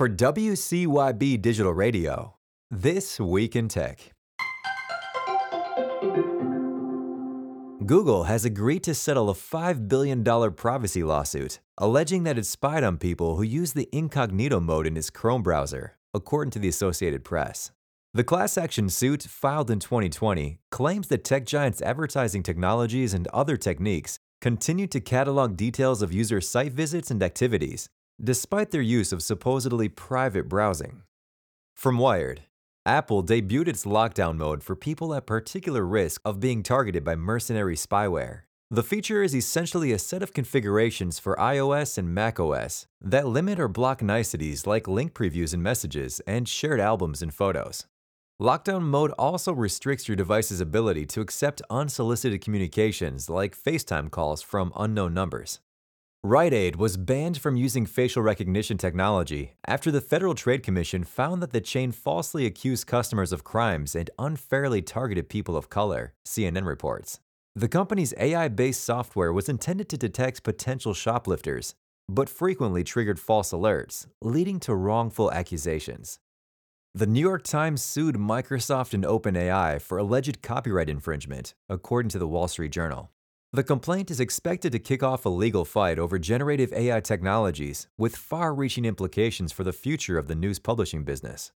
For WCYB Digital Radio, This Week in Tech. Google has agreed to settle a $5 billion privacy lawsuit, alleging that it spied on people who use the incognito mode in its Chrome browser, according to the Associated Press. The class action suit, filed in 2020, claims that tech giants' advertising technologies and other techniques continue to catalog details of user site visits and activities, despite their use of supposedly private browsing. From Wired, Apple debuted its lockdown mode for people at particular risk of being targeted by mercenary spyware. The feature is essentially a set of configurations for iOS and macOS that limit or block niceties like link previews and messages and shared albums and photos. Lockdown mode also restricts your device's ability to accept unsolicited communications like FaceTime calls from unknown numbers. Rite Aid was banned from using facial recognition technology after the Federal Trade Commission found that the chain falsely accused customers of crimes and unfairly targeted people of color, CNN reports. The company's AI based software was intended to detect potential shoplifters, but frequently triggered false alerts, leading to wrongful accusations. The New York Times sued Microsoft and OpenAI for alleged copyright infringement, according to the Wall Street Journal. The complaint is expected to kick off a legal fight over generative AI technologies with far reaching implications for the future of the news publishing business.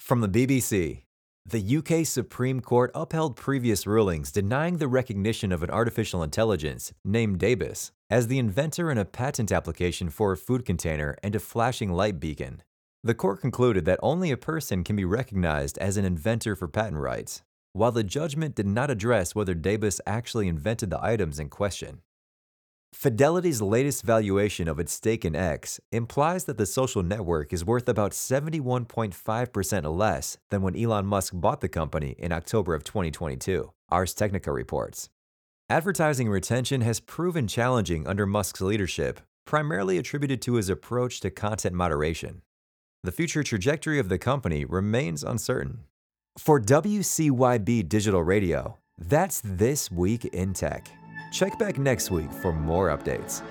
From the BBC, the UK Supreme Court upheld previous rulings denying the recognition of an artificial intelligence named Dabus as the inventor in a patent application for a food container and a flashing light beacon. The court concluded that only a person can be recognized as an inventor for patent rights, while the judgment did not address whether Dabus actually invented the items in question. Fidelity's latest valuation of its stake in X implies that the social network is worth about 71.5% less than when Elon Musk bought the company in October of 2022, Ars Technica reports. Advertising retention has proven challenging under Musk's leadership, primarily attributed to his approach to content moderation. The future trajectory of the company remains uncertain. For WCYB Digital Radio, that's This Week in Tech. Check back next week for more updates.